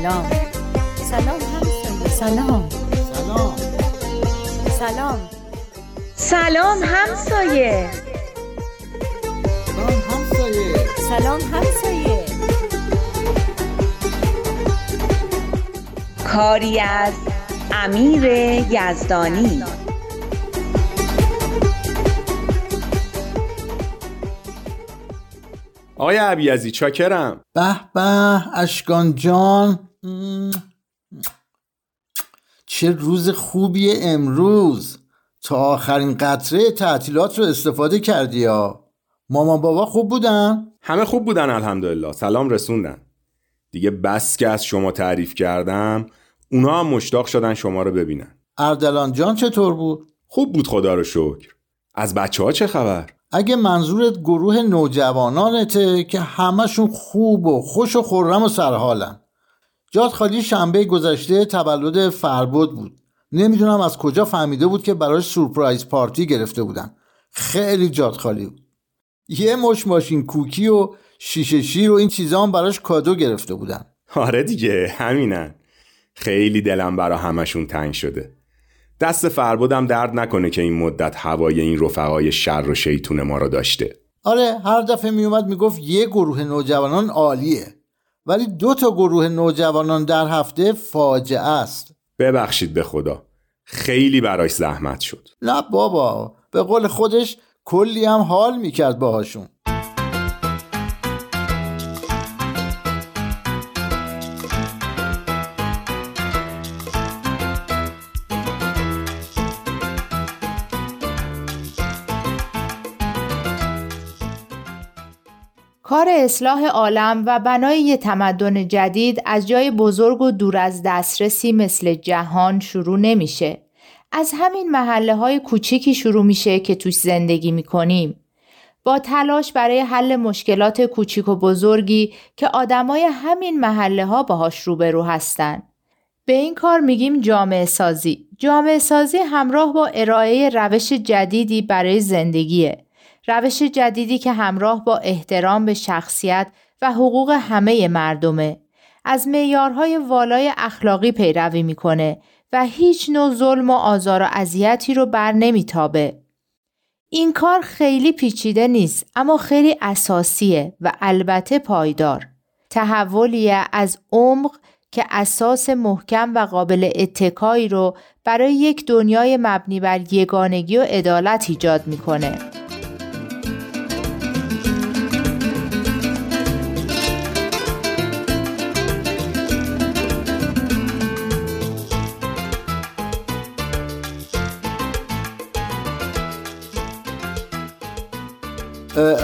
سلام. سلام همسایه سلام. سلام. سلام. سلام همسایه سلام همسایه سلام همسایه کاری از امیر یزدانی. آقای عبیزی چاکرم. به به اشکان جان. چه روز خوبیه امروز. تا آخرین قطره تعطیلات رو استفاده کردی ها. مامان بابا خوب بودن؟ همه خوب بودن الحمدلله. سلام رسوندن. دیگه بس که از شما تعریف کردم اونا هم مشتاق شدن شما رو ببینن. اردلان جان چطور بود؟ خوب بود خدا رو شکر. از بچه ها چه خبر؟ اگه منظورت گروه نوجوانانته که همشون خوب و خوش و خورم و سرحالن. جاد خالی شنبه گذشته تولد فربود بود. نمی‌دونم از کجا فهمیده بود که براش سورپرایز پارتی گرفته بودن. خیلی جاد خالی بود. یه مش ماشین کوکی و شیشه شیر و این چیزا هم براش کادو گرفته بودن. آره دیگه همینن. خیلی دلم برا همشون تنگ شده. دست فربودم درد نکنه که این مدت هوای این رفقای شر و شیطون ما رو داشته. آره هر دفعه میومد می‌گفت یه گروه نوجوانان عالیه. ولی دو تا گروه نوجوانان در هفته فاجعه است. ببخشید به خدا. خیلی براش زحمت شد. نه بابا به قول خودش کلی هم حال می‌کرد باهاشون. کار اصلاح عالم و بنای یه تمدن جدید از جای بزرگ و دور از دسترسی مثل جهان شروع نمیشه. از همین محله های کوچیکی شروع میشه که توش زندگی می‌کنیم. با تلاش برای حل مشکلات کوچیک و بزرگی که آدمای همین محله ها باهاش روبرو هستن. به این کار میگیم جامعه سازی. جامعه سازی همراه با ارائه روش جدیدی برای زندگیه. روش جدیدی که همراه با احترام به شخصیت و حقوق همه مردمه. از معیارهای والای اخلاقی پیروی می‌کنه و هیچ نوع ظلم و آزار و اذیتی رو بر نمیتابه. این کار خیلی پیچیده نیست اما خیلی اساسیه و البته پایدار. تحولیه از عمق که اساس محکم و قابل اتکایی رو برای یک دنیای مبنی بر یگانگی و عدالت ایجاد می‌کنه.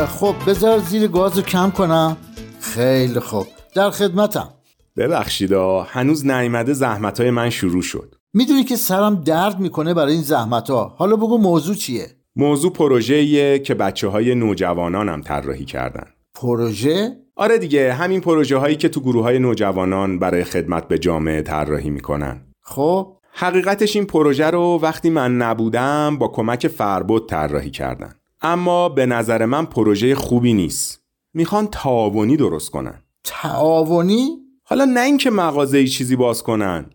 خب بذار زیر گاز رو کم کنم. خیلی خوب. در خدمتم. ببخشیدا هنوز نیامده زحمت های من شروع شد. می‌دونی که سرم درد می‌کنه برای این زحمت ها حالا بگو موضوع چیه؟ موضوع پروژه‌ایه که بچه های نوجوانانم طراحی کردن. پروژه؟ آره دیگه همین پروژه هایی که تو گروه های نوجوانان برای خدمت به جامعه طراحی می‌کنن. خب. حقیقتش این پروژه رو وقتی من نبودم با کمک فربود طراحی کردن. اما به نظر من پروژه خوبی نیست. می‌خوان تعاونی درست کنن. تعاونی؟ حالا نه اینکه مغازه چیزی باز کنن.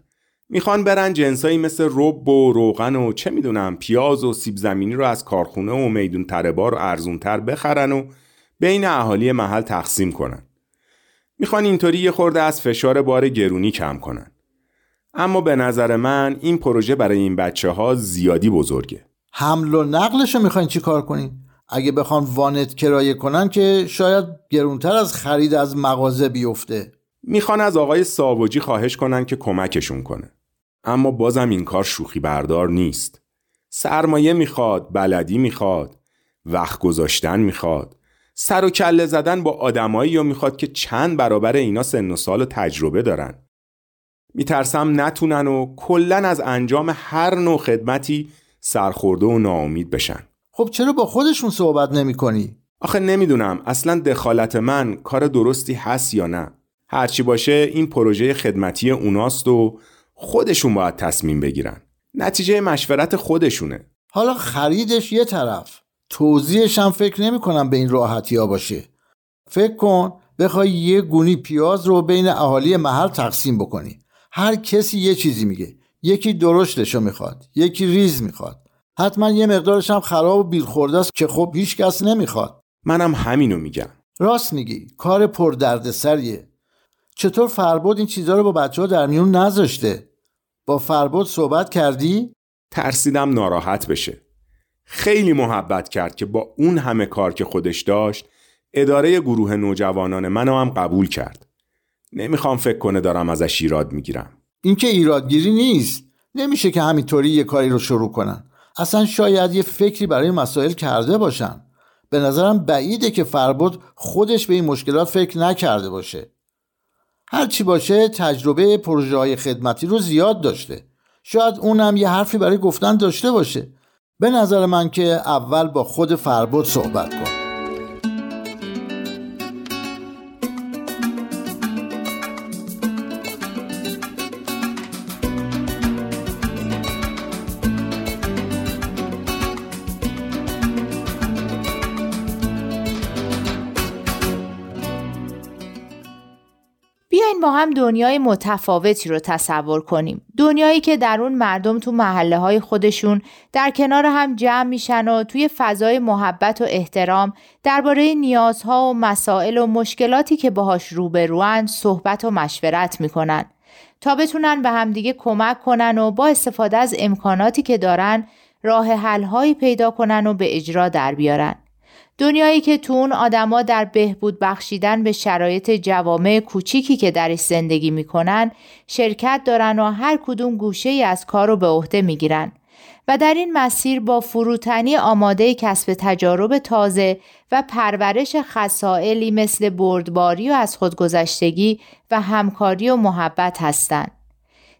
می‌خوان برن جنسایی مثل رب و روغن و چه می‌دونم پیاز و سیب زمینی رو از کارخونه و میدون تره بار و ارزونتر بخرن و بین اهالی محل تقسیم کنن. می‌خوان اینطوری یه خورده از فشار بار گرونی کم کنن. اما به نظر من این پروژه برای این بچه ها زیادی بزرگه. حمل و نقلش رو می‌خواین چی کار کنین؟ اگه بخوان وانت کرایه کنن که شاید گرونتر از خرید از مغازه بیفته. می‌خوان از آقای ساواجی خواهش کنن که کمکشون کنه. اما بازم این کار شوخی بردار نیست. سرمایه می‌خواد بلدی می‌خواد وقت گذاشتن می‌خواد. سر و کله زدن با آدمایی یا می‌خواد که چند برابر اینا سن و سال و تجربه دارن. میترسم نتونن و کلا از انجام هر نوع خدمتی سرخورده و ناامید بشن. خب چرا با خودشون صحبت نمی کنی؟ آخه نمی‌دونم. اصلا دخالت من کار درستی هست یا نه. هرچی باشه این پروژه خدمتی اوناست و خودشون باید تصمیم بگیرن. نتیجه مشورت خودشونه. حالا خریدش یه طرف. توضیحش هم فکر نمی کنم به این راحتی ها باشه. فکر کن بخوای یه گونی پیاز رو بین اهالی محل تقسیم بکنی. هر کسی یه چیزی میگه. یکی درشتشو می‌خواد یکی ریز می‌خواد. حتما یه مقدارش هم خراب و بیل خورده است که خب هیچ کس نمی‌خواد. منم همینو میگم. راست میگی. کار پر دردسریه چطور فربود این چیزها رو با بچه ها در میون نذاشته؟ با فربود صحبت کردی؟ ترسیدم ناراحت بشه. خیلی محبت کرد که با اون همه کار که خودش داشت اداره گروه نوجوانان منو هم قبول کرد. نمی‌خوام فکر کنه دارم ازش ایراد می‌گیرم. این که ایرادگیری نیست. نمیشه که همینطوری یه کاری رو شروع کنن. اصلا شاید یه فکری برای مسائل کرده باشن. به نظرم بعیده که فربود خودش به این مشکلات فکر نکرده باشه. هرچی باشه تجربه پروژه های خدمتی رو زیاد داشته. شاید اونم یه حرفی برای گفتن داشته باشه. به نظر من که اول با خود فربود صحبت کن. با هم دنیای متفاوتی رو تصور کنیم. دنیایی که در اون مردم تو محله های خودشون در کنار هم جمع میشن و توی فضای محبت و احترام درباره نیازها و مسائل و مشکلاتی که باهاش روبروان صحبت و مشورت می‌کنن تا بتونن به همدیگه کمک کنن و با استفاده از امکاناتی که دارن راه حلهایی پیدا کنن و به اجرا در بیارن. دنیایی که تو اون آدما در بهبود بخشیدن به شرایط جوامع کوچیکی که درش زندگی می‌کنن شرکت دارن و هر کدوم گوشه ای از کار رو به عهده می‌گیرن و در این مسیر با فروتنی آماده کسب تجارب تازه و پرورش خسائلی مثل بردباری و از خودگذشتگی و همکاری و محبت هستند.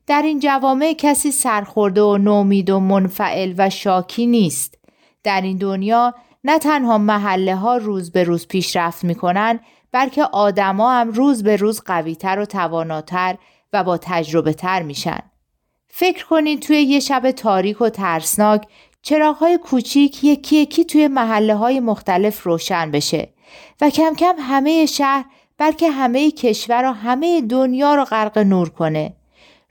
در این جوامع کسی سرخورده و نومید و منفعل و شاکی نیست. در این دنیا نه تنها محله ها روز به روز پیشرفت می‌کنن بلکه آدما هم روز به روز قویتر و تواناتر و با تجربه تر میشن. فکر کنید توی یه شب تاریک و ترسناک چراغهای کوچیک یکی یکی توی محله های مختلف روشن بشه و کم کم همه شهر بلکه همه کشور و همه دنیا رو غرق نور کنه.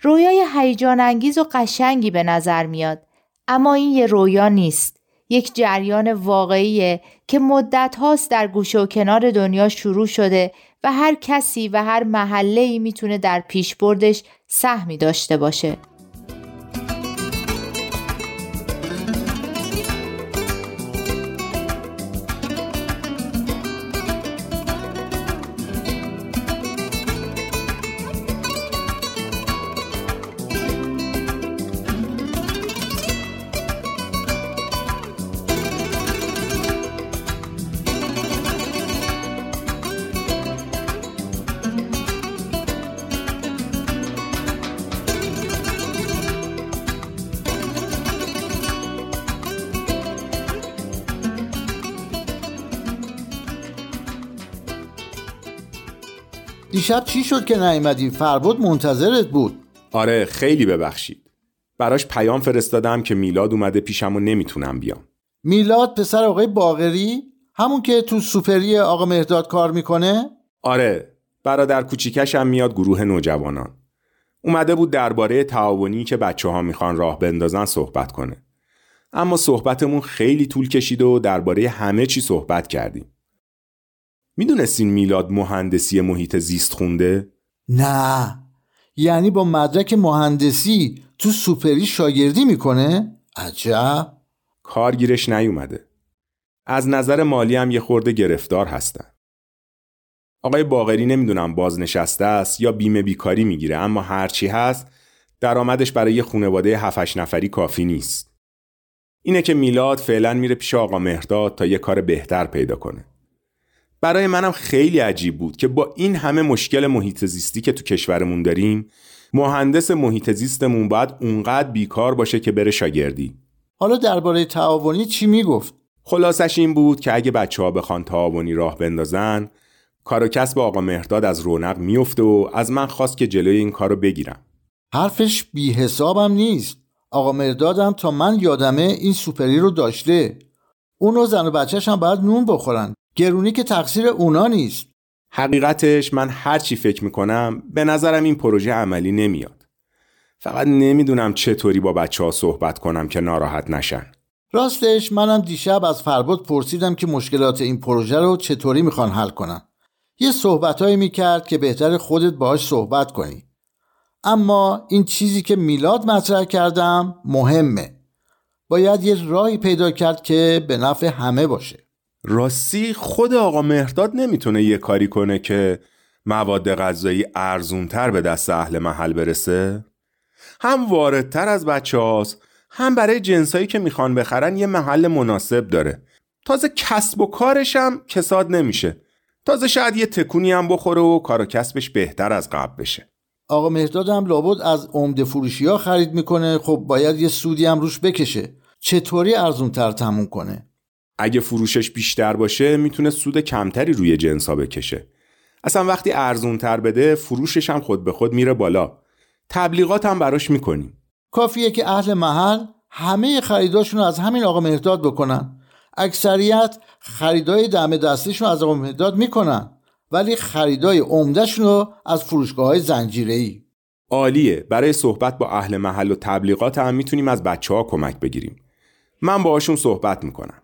رویای هیجان انگیز و قشنگی به نظر میاد اما این یه رویا نیست. یک جریان واقعیه که مدت هاست در گوشه و کنار دنیا شروع شده و هر کسی و هر محله ای می‌تونه در پیشبردش سهمی داشته باشه. دیشب چی شد که نیومدی؟ فربود منتظرت بود. آره خیلی ببخشید. براش پیام فرستادم که میلاد اومده پیشم و نمی‌تونم بیام. میلاد پسر آقای باغری همون که تو سوپری آقا مهداد کار می‌کنه؟ آره برادر کوچیکش هم میاد گروه نوجوانان. اومده بود درباره تعاونی که بچه ها می‌خوان راه بندازن صحبت کنه. اما صحبتمون خیلی طول کشید و درباره همه چی صحبت کردیم. می‌دونستین میلاد مهندسی محیط زیست خونده؟ نه. یعنی با مدرک مهندسی تو سوپری شاگردی می‌کنه؟ عجب. کارگیرش نیومده. از نظر مالی هم یه خورده گرفتار هستن. آقای باغری نمی‌دونم بازنشسته است یا بیمه بیکاری می‌گیره اما هرچی هست درآمدش برای یه خانواده 7 نفری کافی نیست. اینه که میلاد فعلا میره پیش آقا مهرداد تا یه کار بهتر پیدا کنه. برای منم خیلی عجیب بود که با این همه مشکل محیط زیستی که تو کشورمون داریم مهندس محیط زیستمون باید اونقدر بیکار باشه که بره شاگردی. حالا درباره تعاونی چی می‌گفت؟ خلاصش این بود که اگه بچه ها بخوان تعاونی راه بندازن کار و کسب آقا مهرداد از رونق میفته و از من خواست که جلوی این کارو بگیرم. حرفش بی حسابم نیست. آقا مردادم تا من یادمه این سوپری رو داشته. اون و زن و بچهش هم باید نون بخورن. گرونی که تقصیر اونا نیست حقیقتش من هرچی فکر می‌کنم به نظرم این پروژه عملی نمیاد. فقط نمی‌دونم چطوری با بچه ها صحبت کنم که ناراحت نشن. راستش منم دیشب از فربود پرسیدم که مشکلات این پروژه رو چطوری می‌خوان حل کنن. یه صحبتهایی می‌کرد که بهتر خودت باهاش صحبت کنی. اما این چیزی که میلاد مطرح کردم مهمه. باید یه راهی پیدا کرد که به نفع همه باشه. راستی خود آقا مهرداد نمی‌تونه یه کاری کنه که مواد غذایی ارزونتر به دست اهل محل برسه؟ هم واردتر از بچه هاست هم برای جنسایی که می‌خوان بخرن یه محل مناسب داره. تازه کسب و کارش هم کساد نمیشه. تازه شاید یه تکونی هم بخوره و کار و کسبش بهتر از قبل بشه. آقا مهداد هم لابد از عمده فروشی ها خرید می‌کنه. خب باید یه سودی هم روش بکشه. چطوری ارزون تر تموم کنه؟ اگه فروشش بیشتر باشه می‌تونه سود کمتری روی جنسا بکشه. اصلا وقتی ارزون تر بده فروشش هم خود به خود میره بالا. تبلیغات هم براش می‌کنیم. کافیه که اهل محل همه خریداشون از همین آقا مهداد بکنن. اکثریت خریدای دم دستیشون از آقا مهداد می‌کنن. ولی خریدای عمدهشون رو از فروشگاه های زنجیره ای عالیه. برای صحبت با اهل محل و تبلیغات هم می‌تونیم از بچه ها کمک بگیریم. من باهاشون صحبت می‌کنم.